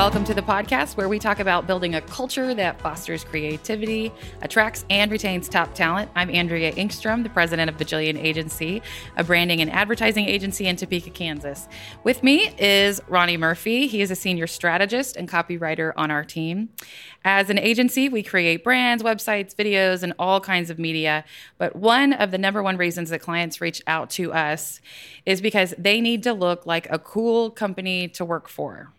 Welcome to the podcast where we talk about building a culture that fosters creativity, attracts and retains top talent. I'm Andrea Engstrom, the president of Bajillion Agency, a branding and advertising agency in Topeka, Kansas. With me is Ronnie Murphy. He is a senior strategist and copywriter on our team. As an agency, we create brands, websites, videos, and all kinds of media. But one of the number one reasons that clients reach out to us is because they need to look like a cool company to work for.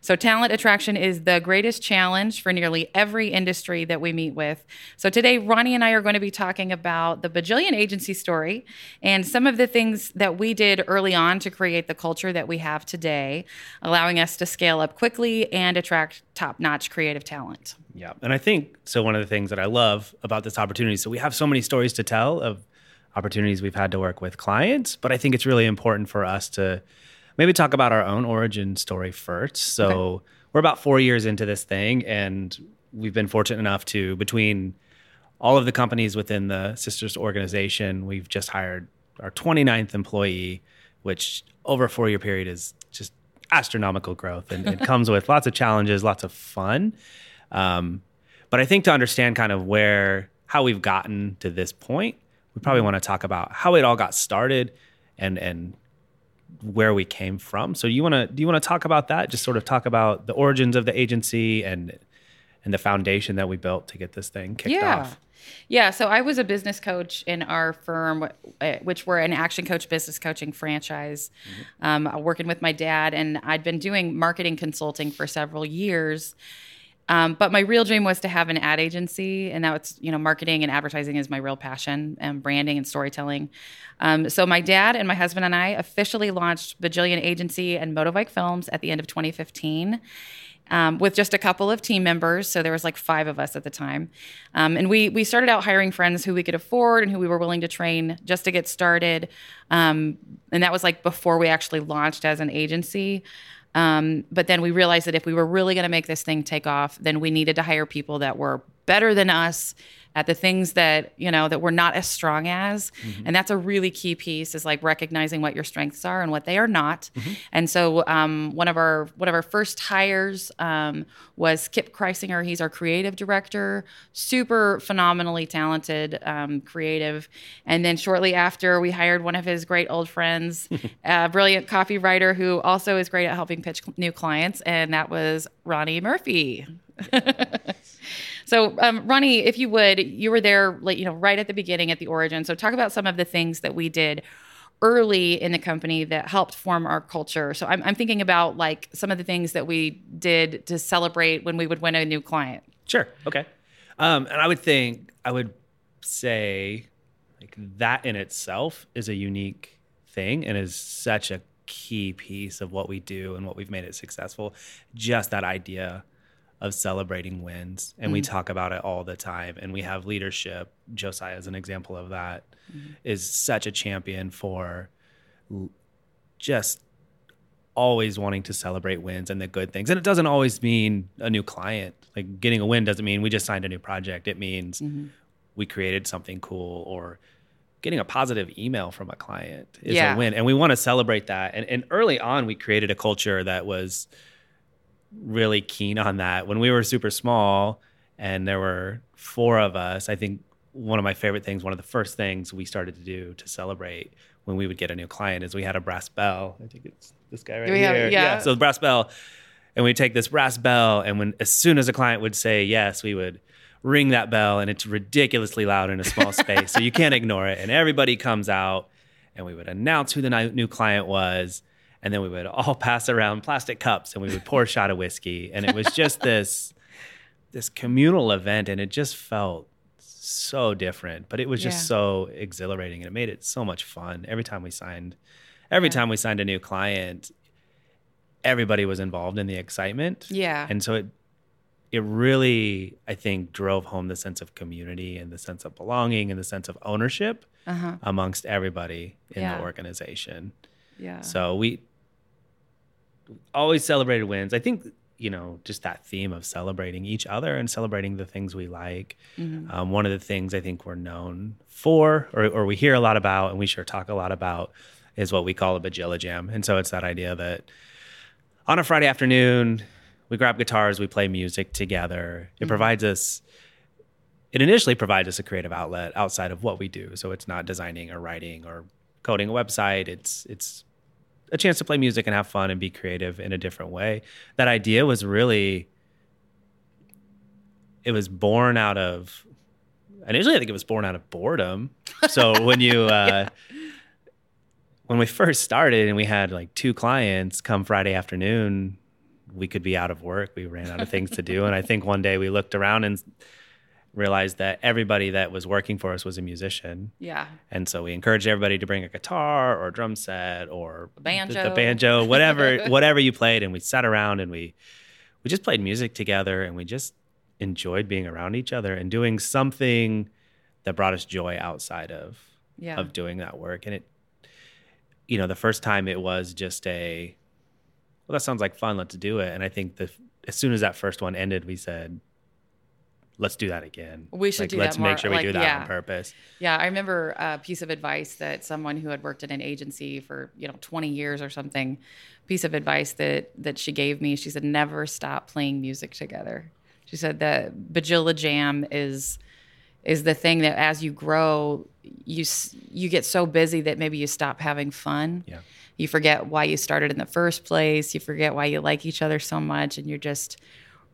So, talent attraction is the greatest challenge for nearly every industry that we meet with. So, today, Ronnie and I are going to be talking about the Bajillion agency story and some of the things that we did early on to create the culture that we have today, allowing us to scale up quickly and attract top notch creative talent. Yeah. And I think so. One of the things that I love about this opportunity, so we have so many stories to tell of opportunities we've had to work with clients, but I think it's really important for us to maybe talk about our own origin story first. So okay. we're about four years into this thing, and we've been fortunate enough to between all of the companies within the sisters organization, we've just hired our 29th employee, which over a four year period is just astronomical growth, and it comes with lots of challenges, lots of fun. Um, but I think to understand kind of where how we've gotten to this point, we probably want to talk about how it all got started and and where we came from. So you want to do you want to talk about that? Just sort of talk about the origins of the agency and and the foundation that we built to get this thing kicked yeah. off. Yeah, so I was a business coach in our firm, uh, which we're an action coach business coaching franchise, mm-hmm. um, working with my dad, and I'd been doing marketing consulting for several years. Um, but my real dream was to have an ad agency, and that's you know marketing and advertising is my real passion, and branding and storytelling. Um, so my dad and my husband and I officially launched Bajillion Agency and Motovike Films at the end of 2015. Um, with just a couple of team members. So there was like five of us at the time, um, and we we started out hiring friends who we could afford and who we were willing to train just to get started. Um, and that was like before we actually launched as an agency. Um, but then we realized that if we were really going to make this thing take off, then we needed to hire people that were better than us at the things that you know that we're not as strong as. Mm-hmm. and that's a really key piece is like recognizing what your strengths are and what they are not. Mm-hmm. and so um, one of our one of our first hires um, was kip kreisinger. He's our creative director super phenomenally talented um, creative. And then shortly after we hired one of his great old friends a brilliant copywriter who also is great at helping pitch new clients and that was ronnie murphy so, um, Ronnie, if you would, you were there, like you know, right at the beginning at the origin. So, talk about some of the things that we did early in the company that helped form our culture. So, I'm, I'm thinking about like some of the things that we did to celebrate when we would win a new client. Sure. Okay. Um, and I would think I would say like that in itself is a unique thing and is such a key piece of what we do and what we've made it successful. Just that idea of celebrating wins and mm-hmm. we talk about it all the time and we have leadership josiah is an example of that mm-hmm. is such a champion for just always wanting to celebrate wins and the good things and it doesn't always mean a new client like getting a win doesn't mean we just signed a new project it means mm-hmm. we created something cool or getting a positive email from a client is yeah. a win and we want to celebrate that and, and early on we created a culture that was really keen on that. When we were super small and there were four of us, I think one of my favorite things, one of the first things we started to do to celebrate when we would get a new client is we had a brass bell. I think it's this guy right here. Have, yeah. yeah. So the brass bell, and we take this brass bell, and when as soon as a client would say yes, we would ring that bell, and it's ridiculously loud in a small space, so you can't ignore it. And everybody comes out, and we would announce who the new client was, and then we would all pass around plastic cups and we would pour a shot of whiskey and it was just this this communal event and it just felt so different but it was just yeah. so exhilarating and it made it so much fun every time we signed every yeah. time we signed a new client everybody was involved in the excitement yeah and so it it really i think drove home the sense of community and the sense of belonging and the sense of ownership uh-huh. amongst everybody in yeah. the organization yeah so we always celebrated wins. I think you know just that theme of celebrating each other and celebrating the things we like. Mm-hmm. Um, one of the things I think we're known for, or, or we hear a lot about, and we sure talk a lot about, is what we call a Bajilla Jam. And so it's that idea that on a Friday afternoon, we grab guitars, we play music together. It provides us it initially provides us a creative outlet outside of what we do. So it's not designing or writing or coding a website. It's it's a chance to play music and have fun and be creative in a different way. That idea was really it was born out of initially I think it was born out of boredom. So when you uh when we first started and we had like two clients come Friday afternoon, we could be out of work. We ran out of things to do. And I think one day we looked around and realized that everybody that was working for us was a musician. Yeah. And so we encouraged everybody to bring a guitar or a drum set or A banjo. the, the banjo, whatever, whatever you played. And we sat around and we we just played music together and we just enjoyed being around each other and doing something that brought us joy outside of Yeah. of doing that work. And it you know, the first time it was just a well, that sounds like fun, let's do it. And I think the as soon as that first one ended, we said, let's do that again. We should Like, do that let's more, make sure we like, do that yeah. on purpose. Yeah, I remember a piece of advice that someone who had worked in an agency for you know 20 years or something, piece of advice that that she gave me. She said, "Never stop playing music together." She said that Bajilla Jam is is the thing that as you grow, you you get so busy that maybe you stop having fun. Yeah. You forget why you started in the first place. You forget why you like each other so much, and you're just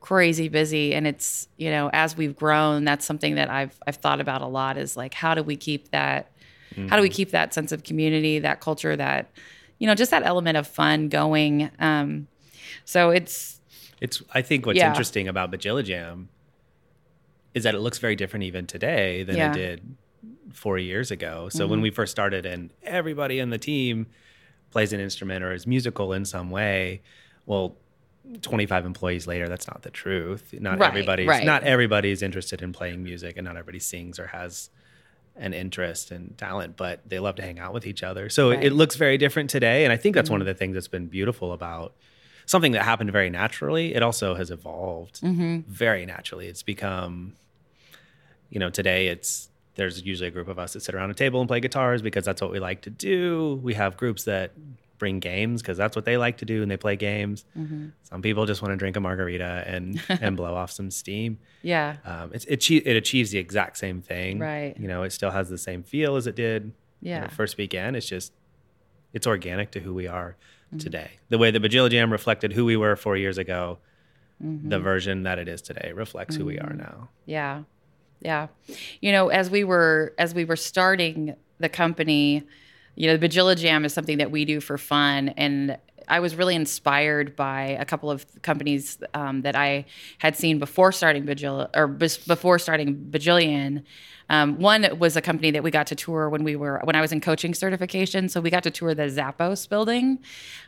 crazy busy and it's you know as we've grown that's something that i've i've thought about a lot is like how do we keep that how do we keep that sense of community that culture that you know just that element of fun going um so it's It's I think what's Yeah. interesting about Bajilla Jam is that it looks very different even today than Yeah. it did four years ago. So when we first started and everybody in the team plays an instrument or is musical in some way, well, 25 employees later, that's not the truth. Not Right, everybody's right. not everybody's interested in playing music and not everybody sings or has an interest and talent, but they love to hang out with each other. So Right. it looks very different today. And I think that's mm-hmm. one of the things that's been beautiful about something that happened very naturally. It also has evolved mm-hmm. very naturally. It's become, you know, today it's there's usually a group of us that sit around a table and play guitars because that's what we like to do. We have groups that bring games because that's what they like to do and they play games. Some people just want to drink a margarita and and blow off some steam. yeah Um, it's, it, achie- it achieves the exact same thing. Right. You know, it still has the same feel as it did when Yeah. it first began. It's just, it's organic to who we are Mm-hmm. today. The way the Bajilla Jam reflected who we were four years ago, Mm-hmm. the version that it is today reflects who we are now. Yeah. Yeah. You know, as we were as we were starting the company, you know, the Bajilla Jam is something that we do for fun and I was really inspired by a couple of companies um, that I had seen before starting Bajilla or before starting Bajillion. Um, one was a company that we got to tour when we were when I was in coaching certification. So we got to tour the Zappos building,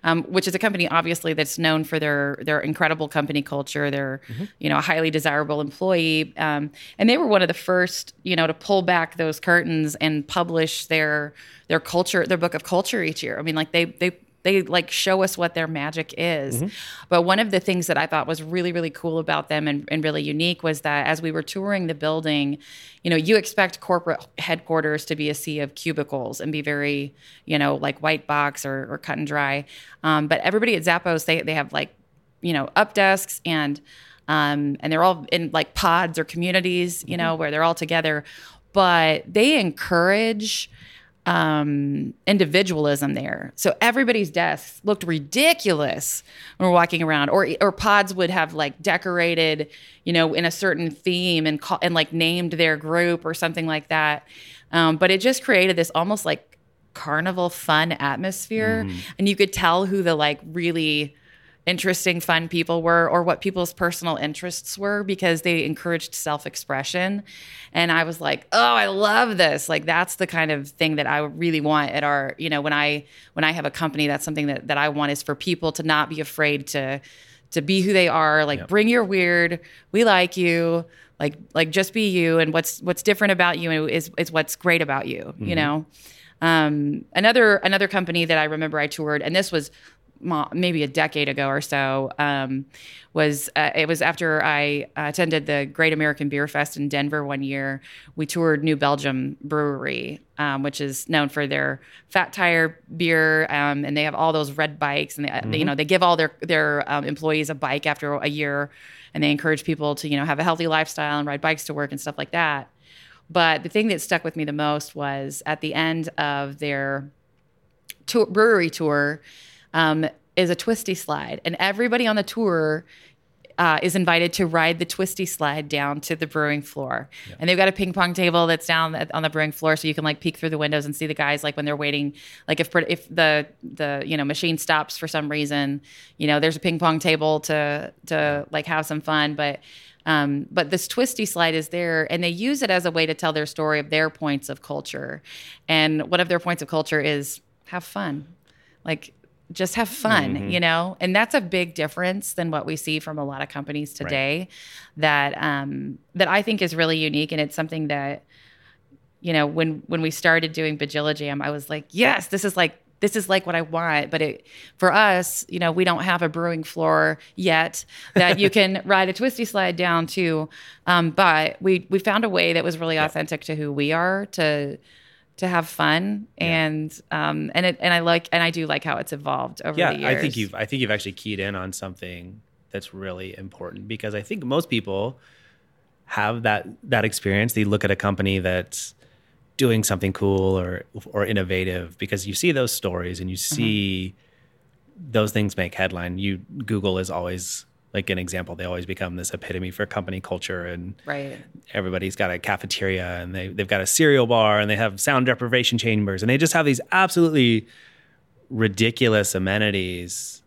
um, which is a company obviously that's known for their their incredible company culture. They're you know a highly desirable employee, um, and they were one of the first you know to pull back those curtains and publish their their culture their book of culture each year. I mean, like they they they like show us what their magic is. But one of the things that I thought was really, really cool about them and, and really unique was that as we were touring the building, you know, you expect corporate headquarters to be a sea of cubicles and be very, you know, like white box or, or cut and dry. Um, but everybody at Zappos, they, they have like, you know, up desks and um, and they're all in like pods or communities, you know, where they're all together. But they encourage um, individualism there. So everybody's desks looked ridiculous when we're walking around, or or pods would have like decorated, you know, in a certain theme and call, and like named their group or something like that. Um, but it just created this almost like carnival fun atmosphere, and you could tell who the like really interesting, fun people were, or what people's personal interests were, because they encouraged self expression. And I was like, oh, I love this. Like that's the kind of thing that I really want at our, you know, when I when I have a company, that's something that, that I want is for people to not be afraid to to be who they are. Like bring your weird. We like you. Like like just be you. And what's what's different about you is is what's great about you. You know. Um, another another company that I remember I toured, and this was maybe a decade ago or so um, was uh, it was after I attended the Great American Beer Fest in Denver one year. We toured New Belgium Brewery, um, which is known for their fat tire beer, um, and they have all those red bikes, and they, mm-hmm. they, you know they give all their their um, employees a bike after a year, and they encourage people to you know have a healthy lifestyle and ride bikes to work and stuff like that. But the thing that stuck with me the most was at the end of their tour, brewery tour um, is a twisty slide, and everybody on the tour uh, is invited to ride the twisty slide down to the brewing floor. Yeah. And they've got a ping pong table that's down on the brewing floor, so you can like peek through the windows and see the guys like when they're waiting. Like if if the the you know machine stops for some reason, you know there's a ping pong table to to like have some fun, but. Um, but this twisty slide is there, and they use it as a way to tell their story of their points of culture. And one of their points of culture is have fun. Like just have fun, mm-hmm. you know? And that's a big difference than what we see from a lot of companies today right. that um that I think is really unique and it's something that you know, when when we started doing Bajilla Jam, I was like, yes, this is like this is like what I want. But it, for us, you know, we don't have a brewing floor yet that you can ride a twisty slide down to. Um, but we we found a way that was really authentic to who we are to to have fun and um and it and I like and I do like how it's evolved over yeah, the years. I think you've I think you've actually keyed in on something that's really important because I think most people have that that experience. They look at a company that's doing something cool or or innovative because you see those stories and you mm-hmm. see mm-hmm. those things make headline. You Google is always like an example, they always become this epitome for company culture, and right. everybody's got a cafeteria, and they they've got a cereal bar, and they have sound deprivation chambers, and they just have these absolutely ridiculous amenities.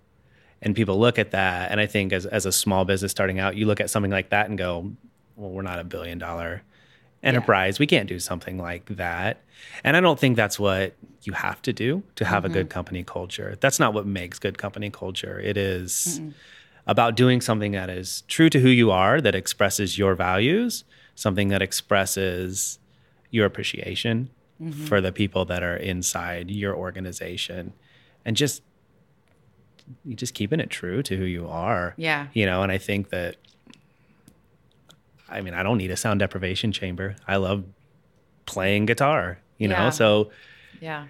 And people look at that, and I think as as a small business starting out, you look at something like that and go, "Well, we're not a billion dollar enterprise. Yeah. We can't do something like that." And I don't think that's what you have to do to have mm-hmm. a good company culture. That's not what makes good company culture. It is, about doing something that is true to who you are, that expresses your values, something that expresses your appreciation mm-hmm. for the people that are inside your organization, and just you just keeping it true to who you are. Yeah. You know, and I think that I mean, I don't need a sound deprivation chamber. I love playing guitar, you know? Yeah. So Yeah.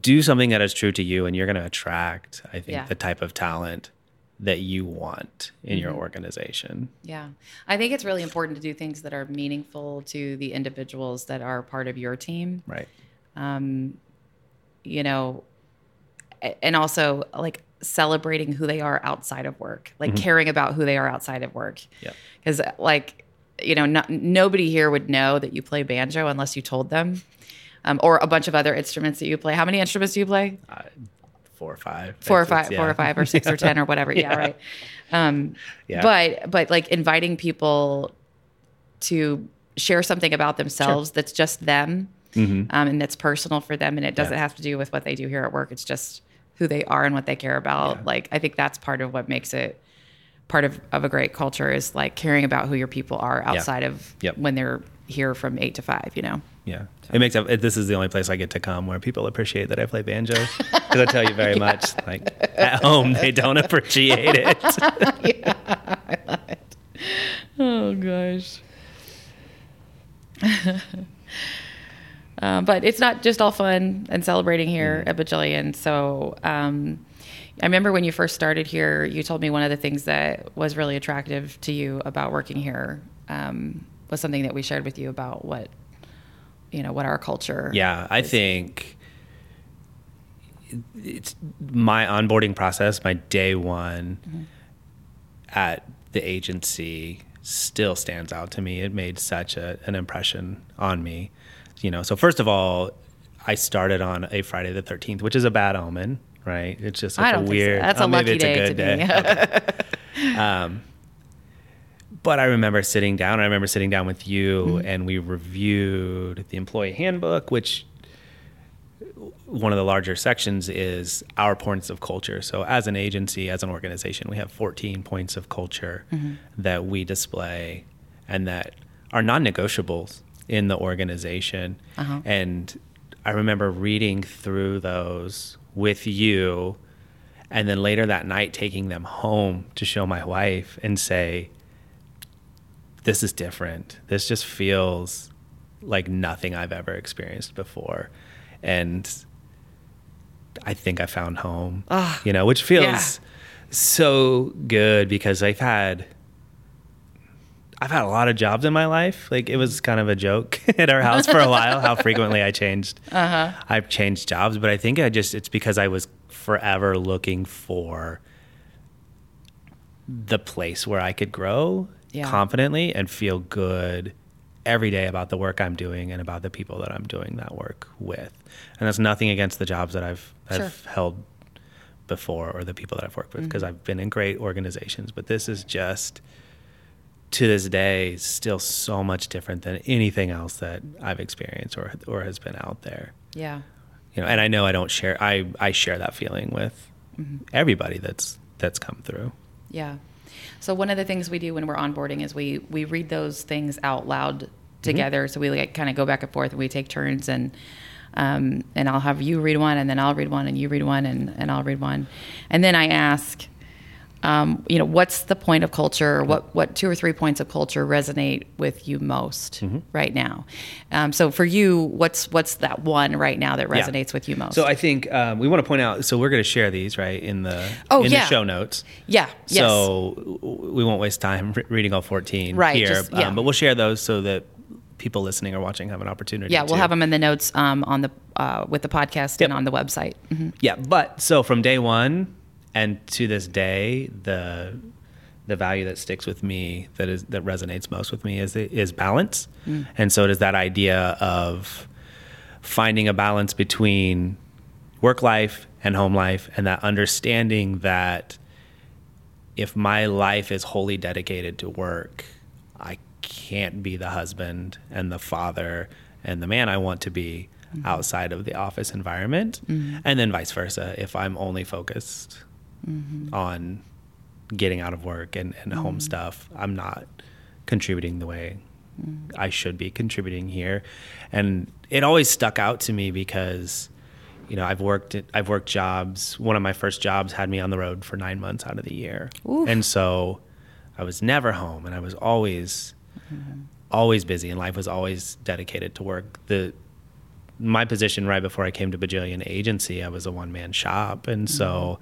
Do something that is true to you and you're going to attract, I think, yeah. the type of talent that you want in mm-hmm. your organization. Yeah. I think it's really important to do things that are meaningful to the individuals that are part of your team. Right. Um, you know, and also like celebrating who they are outside of work, like mm-hmm. caring about who they are outside of work. Yeah. Because, like, you know, not, nobody here would know that you play banjo unless you told them. Um, or a bunch of other instruments that you play. How many instruments do you play? Uh, four or five. Four or five, yeah. four or five, or six or ten or whatever. yeah. yeah, right. Um, yeah. But but like inviting people to share something about themselves sure. that's just them, mm-hmm. um, and that's personal for them, and it doesn't yeah. have to do with what they do here at work. It's just who they are and what they care about. Yeah. Like I think that's part of what makes it part of, of a great culture is like caring about who your people are outside of yep. when they're here from eight to five. You know. Yeah. It makes up. This is the only place I get to come where people appreciate that I play banjo. Because I tell you very yeah. much, like at home they don't appreciate it. yeah, it. Oh gosh. uh, but it's not just all fun and celebrating here mm. at Bajillion. So um, I remember when you first started here, you told me one of the things that was really attractive to you about working here um, was something that we shared with you about what you know what our culture. Yeah, I think it's my onboarding process. My day one mm-hmm. at the agency still stands out to me. It made such a, an impression on me. You know, so first of all, I started on a Friday the 13th, which is a bad omen, right? It's just like a weird. So. That's oh, a lucky day a to day. okay. um, but I remember sitting down. I remember sitting down with you, mm-hmm. and we reviewed the employee handbook, which one of the larger sections is our points of culture. So, as an agency, as an organization, we have 14 points of culture mm-hmm. that we display and that are non negotiables in the organization. Uh-huh. And I remember reading through those with you and then later that night taking them home to show my wife and say this is different this just feels like nothing i've ever experienced before and i think i found home Ah, you know which feels yeah. so good because i've had I've had a lot of jobs in my life. Like it was kind of a joke at our house for a while how frequently I changed. Uh-huh. I've changed jobs, but I think I just it's because I was forever looking for the place where I could grow Yeah. confidently and feel good every day about the work I'm doing and about the people that I'm doing that work with. And that's nothing against the jobs that I've I've held before or the people that I've worked with because I've been in great organizations, but this is just to this day still so much different than anything else that I've experienced or or has been out there. Yeah. You know, and I know I don't share I I share that feeling with Mm-hmm. everybody that's that's come through. Yeah. So one of the things we do when we're onboarding is we we read those things out loud together. So we like kind of go back and forth and we take turns and um, and I'll have you read one and then I'll read one and you read one and, and I'll read one. And then I ask, um, you know, what's the point of culture? What what two or three points of culture resonate with you most right now? Um, so for you, what's what's that one right now that Yeah. resonates with you most? So I think um, we want to point out. So we're going to share these right in the Oh, in yeah. the show notes. yeah. Yes. So we won't waste time re- reading all 14 Right, here, just- yeah. um, but we'll share those so that people listening or watching have an opportunity. yeah, we'll to- have them in the notes um, on the uh, with the podcast Yep. and on the website. Mhm. Yeah, but so from day one and to this day, the the value that sticks with me that is that resonates most with me is is balance, mm. and so it is that idea of finding a balance between work life and home life, and that understanding that if my life is wholly dedicated to work, I can't be the husband and the father and the man I want to be mm-hmm. outside of the office environment. Mm-hmm. And then vice versa. If I'm only focused Mm-hmm. on getting out of work and, and home mm-hmm. stuff, I'm not contributing the way mm-hmm. I should be contributing here. And it always stuck out to me because you know, I've worked at, I've worked jobs. One of my first jobs had me on the road for 9 months out of the year. Oof. And so I was never home and I was always always busy and life was always dedicated to work. The my position right before I came to Bajillion Agency, I was a one man shop. And so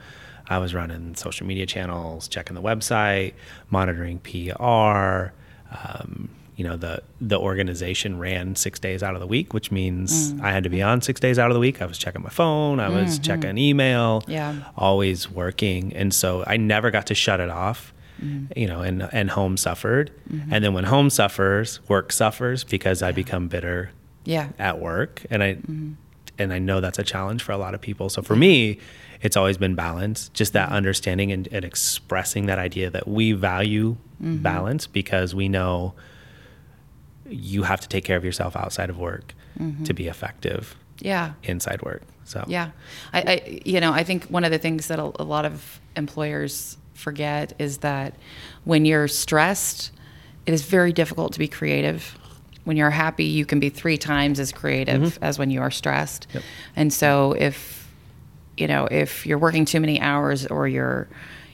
I was running social media channels, checking the website, monitoring PR. Um, you know, the the organization ran six days out of the week, which means mm. I had to be on six days out of the week. I was checking my phone, I was mm-hmm. checking email, Yeah. always working. And so I never got to shut it off. Mm. You know, and and home suffered, mm-hmm. and then when home suffers, work suffers because I become bitter Yeah. at work and i mm-hmm. And i know that's a challenge for a lot of people so for me it's always been balance just that mm-hmm. understanding and, and expressing that idea that we value mm-hmm. balance because we know you have to take care of yourself outside of work mm-hmm. to be effective Yeah. inside work so Yeah. I, I, you know, I think one of the things that a, a lot of employers forget is that when you're stressed, it is very difficult to be creative. When you're happy, you can be three times as creative mm-hmm. as when you are stressed. And so if, you know, if you're working too many hours or you're,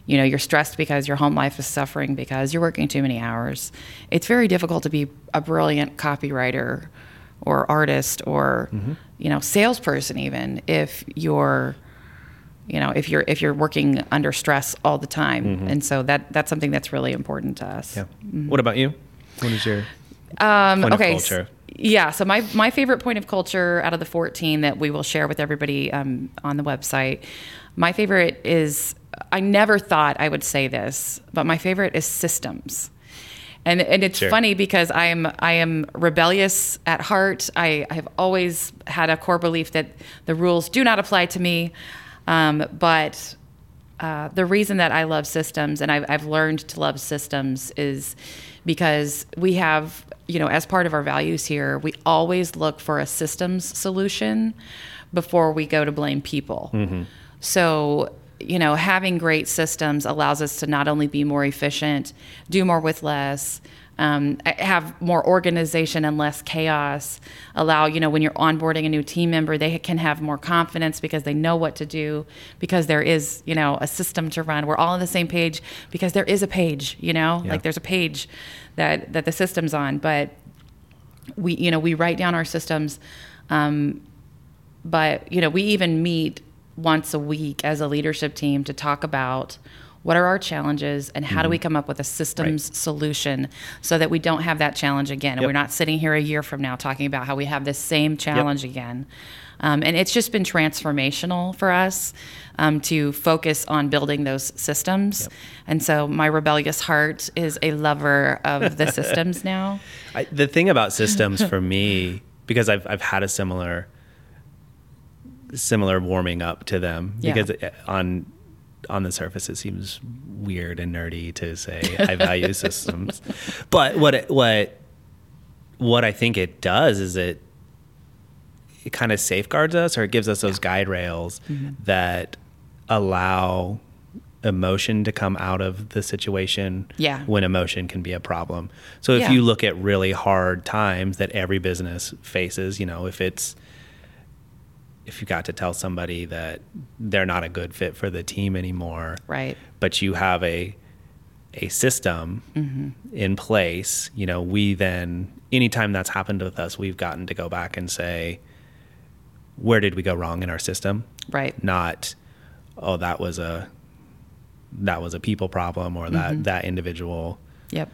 you know, you're stressed because your home life is suffering because you're working too many hours, it's very difficult to be a brilliant copywriter or artist or mm-hmm. you know salesperson even if you're you know if you're if you're working under stress all the time. Mm-hmm. And so that that's something that's really important to us. Yeah. What about you? What is your um, point okay culture? yeah so my my favorite point of culture out of the 14 that we will share with everybody um, on the website my favorite is i never thought i would say this but my favorite is systems and and it's Sure. funny because I am I am rebellious at heart. I, I have always had a core belief that the rules do not apply to me, um, but uh, the reason that I love systems and I've, I've learned to love systems is because we have you know as part of our values here we always look for a systems solution before we go to blame people. Mm-hmm. So, you know, having great systems allows us to not only be more efficient, do more with less, um, have more organization and less chaos. Allow you know when you're onboarding a new team member they can have more confidence because they know what to do because there is you know a system to run. We're all on the same page because there is a page you know? Yeah. like there's a page that that the system's on. But we you know we write down our systems um, but you know we even meet once a week as a leadership team to talk about what are our challenges and how do we come up with a systems solution so that we don't have that challenge again? And Yep. we're not sitting here a year from now talking about how we have this same challenge again. Um, and it's just been transformational for us um, to focus on building those systems. And so my rebellious heart is a lover of the systems now. I, the thing about systems for me, because I've I've had a similar similar warming up to them because it- on on the surface it seems weird and nerdy to say I value systems, but what it, what what I think it does is it it kind of safeguards us or it gives us those guide rails Mm-hmm. that allow emotion to come out of the situation Yeah. when emotion can be a problem. So if Yeah. you look at really hard times that every business faces, you know, if it's if you got to tell somebody that they're not a good fit for the team anymore, right but you have a a system mm-hmm. in place, you know, we then anytime that's happened with us, we've gotten to go back and say, where did we go wrong in our system? right Not, oh, that was a that was a people problem or that mm-hmm. that individual, yep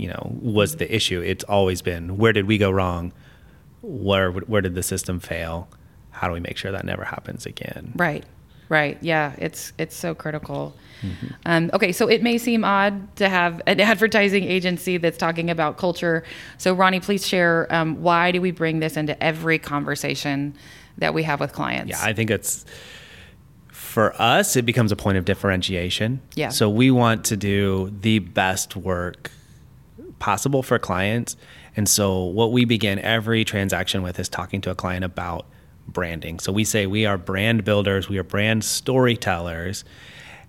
you know, was mm-hmm. the issue. It's always been where did we go wrong? Where where did the system fail? How do we make sure that never happens again? Right. Right. Yeah. It's it's so critical. Um, okay, so it may seem odd to have an advertising agency that's talking about culture. So Ronnie, please share um, why do we bring this into every conversation that we have with clients? Yeah, I think it's for us, it becomes a point of differentiation. Yeah. So we want to do the best work possible for clients. And so what we begin every transaction with is talking to a client about branding. So we say we are brand builders, we are brand storytellers.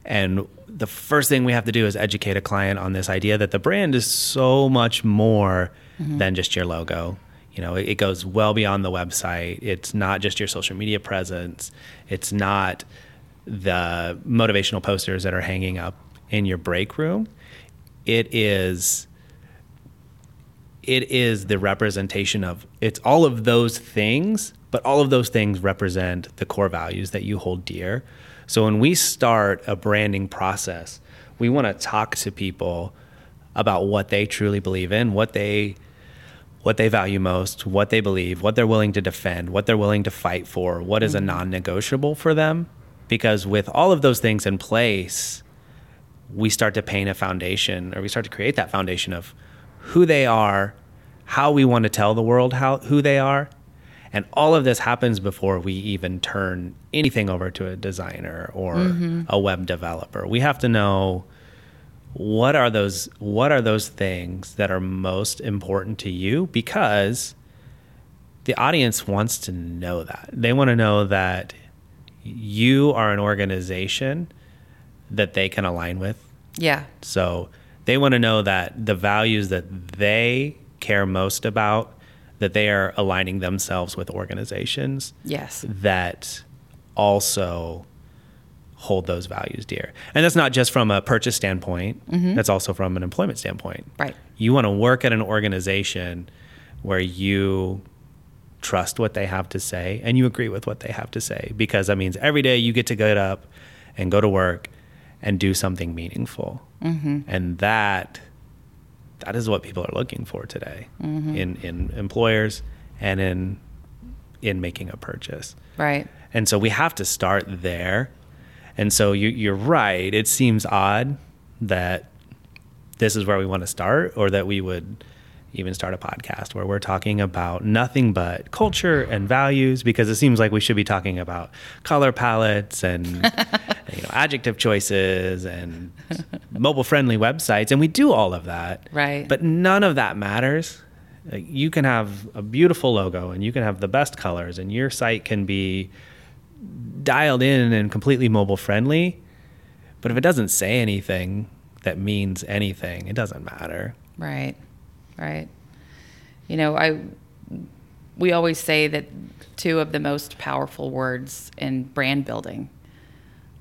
And the first thing we have to do is educate a client on this idea that the brand is so much more mm-hmm. than just your logo. You know, it, it goes well beyond the website. It's not just your social media presence. It's not the motivational posters that are hanging up in your break room. It is it is the representation of it's all of those things, but all of those things represent the core values that you hold dear. So when we start a branding process, we want to talk to people about what they truly believe in, what they what they value most, what they believe, what they're willing to defend, what they're willing to fight for, what is a mm-hmm. non-negotiable for them. Because with all of those things in place, we start to paint a foundation or we start to create that foundation of who they are, how we want to tell the world how who they are. And all of this happens before we even turn anything over to a designer or mm-hmm. a web developer. We have to know what are those what are those things that are most important to you because the audience wants to know that. They want to know that you are an organization that they can align with Yeah. so they want to know that the values that they care most about, that they are aligning themselves with organizations Yes. that also hold those values dear. And that's not just from a purchase standpoint, mm-hmm. that's also from an employment standpoint. Right. You want to work at an organization where you trust what they have to say and you agree with what they have to say because that means every day you get to get up and go to work and do something meaningful. Mm-hmm. And that that is what people are looking for today mm-hmm. in in employers and in in making a purchase. Right. And so we have to start there. And so you, you're right. It seems odd that this is where we want to start, or that we would even start a podcast where we're talking about nothing but culture and values, because it seems like we should be talking about color palettes and you know, adjective choices and mobile friendly websites. And we do all of that. Right. But none of that matters. Like, you can have a beautiful logo and you can have the best colors, and your site can be dialed in and completely mobile friendly. But if it doesn't say anything that means anything, it doesn't matter. Right. Right. You know, I we always say that two of the most powerful words in brand building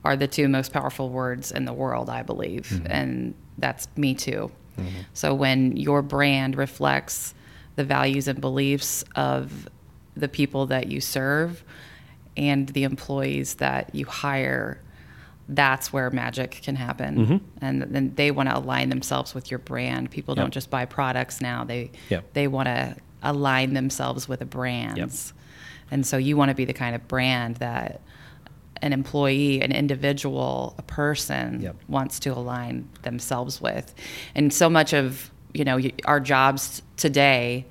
are the two most powerful words in the world, I believe. Mm-hmm. And that's me too. Mm-hmm. So when your brand reflects the values and beliefs of the people that you serve and the employees that you hire, that's where magic can happen. Mm-hmm. And then they want to align themselves with your brand. People yep. don't just buy products now; they yep. they want to align themselves with a brand. Yep. And so you want to be the kind of brand that an employee, an individual, a person yep. wants to align themselves with. And so much of you know our jobs today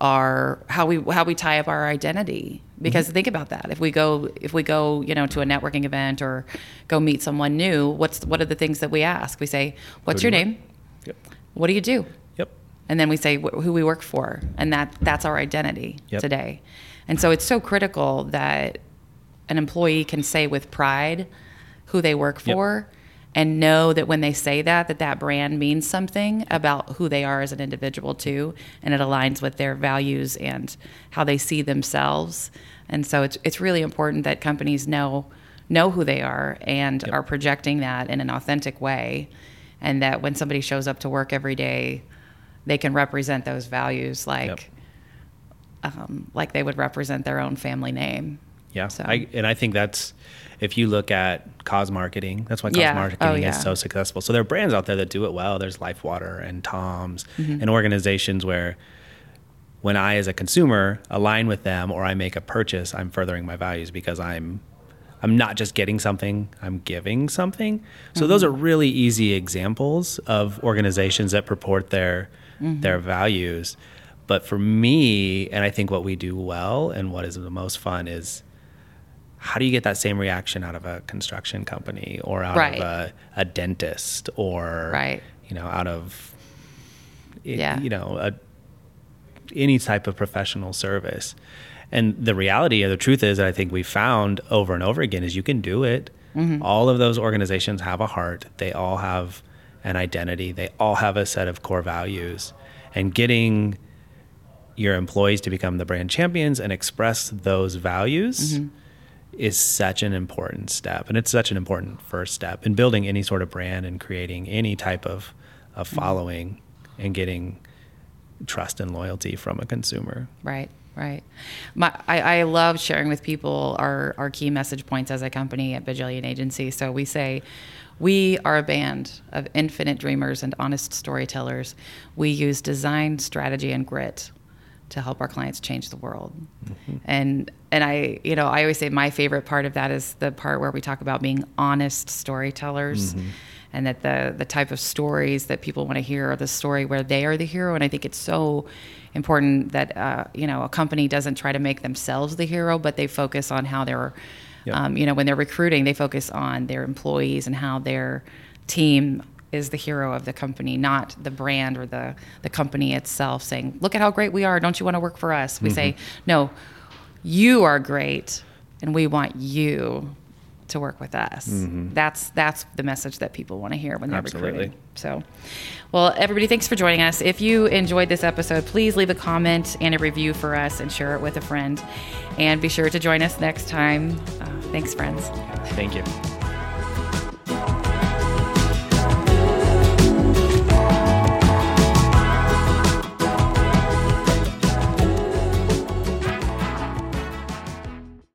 are how we how we tie up our identity because mm-hmm. think about that if we go if we go you know to a networking event or go meet someone new what's what are the things that we ask we say what's your name yep. what do you do yep and then we say wh- who we work for and that that's our identity yep. today and so it's so critical that an employee can say with pride who they work for yep. and know that when they say that that that brand means something about who they are as an individual too and it aligns with their values and how they see themselves and so it's it's really important that companies know know who they are and yep. are projecting that in an authentic way and that when somebody shows up to work every day they can represent those values like yep. um, like they would represent their own family name yeah. So. I, and I think that's, if you look at cause marketing, that's why cause yeah. marketing oh, yeah. is so successful. So there are brands out there that do it well. There's LifeWater and Tom's mm-hmm. and organizations where when I, as a consumer, align with them or I make a purchase, I'm furthering my values because I'm I'm not just getting something, I'm giving something. So mm-hmm. those are really easy examples of organizations that purport their mm-hmm. their values. But for me, and I think what we do well and what is the most fun is how do you get that same reaction out of a construction company or out right. of a, a, dentist or right. you know out of yeah. you know a, any type of professional service and the reality or the truth is that i think we found over and over again is you can do it mm-hmm. all of those organizations have a heart they all have an identity they all have a set of core values and getting your employees to become the brand champions and express those values mm-hmm is such an important step and it's such an important first step in building any sort of brand and creating any type of, of mm-hmm. following and getting trust and loyalty from a consumer. Right right. My, I, I love sharing with people our, our key message points as a company at bajillion agency. So we say we are a band of infinite dreamers and honest storytellers. We use design strategy and grit to help our clients change the world. Mm-hmm. And and I, you know, I always say my favorite part of that is the part where we talk about being honest storytellers. Mm-hmm. And that the the type of stories that people want to hear are the story where they are the hero. And I think it's so important that uh, you know a company doesn't try to make themselves the hero, but they focus on how they're, yep. um, you know, when they're recruiting, they focus on their employees and how their team is the hero of the company, not the brand or the, the company itself saying, look at how great we are. Don't you want to work for us? We mm-hmm. say, no, you are great and we want you to work with us. Mm-hmm. That's that's the message that people want to hear when they're Absolutely. recruiting. So, well, everybody, thanks for joining us. If you enjoyed this episode, please leave a comment and a review for us and share it with a friend. And be sure to join us next time. Uh, thanks, friends. Thank you.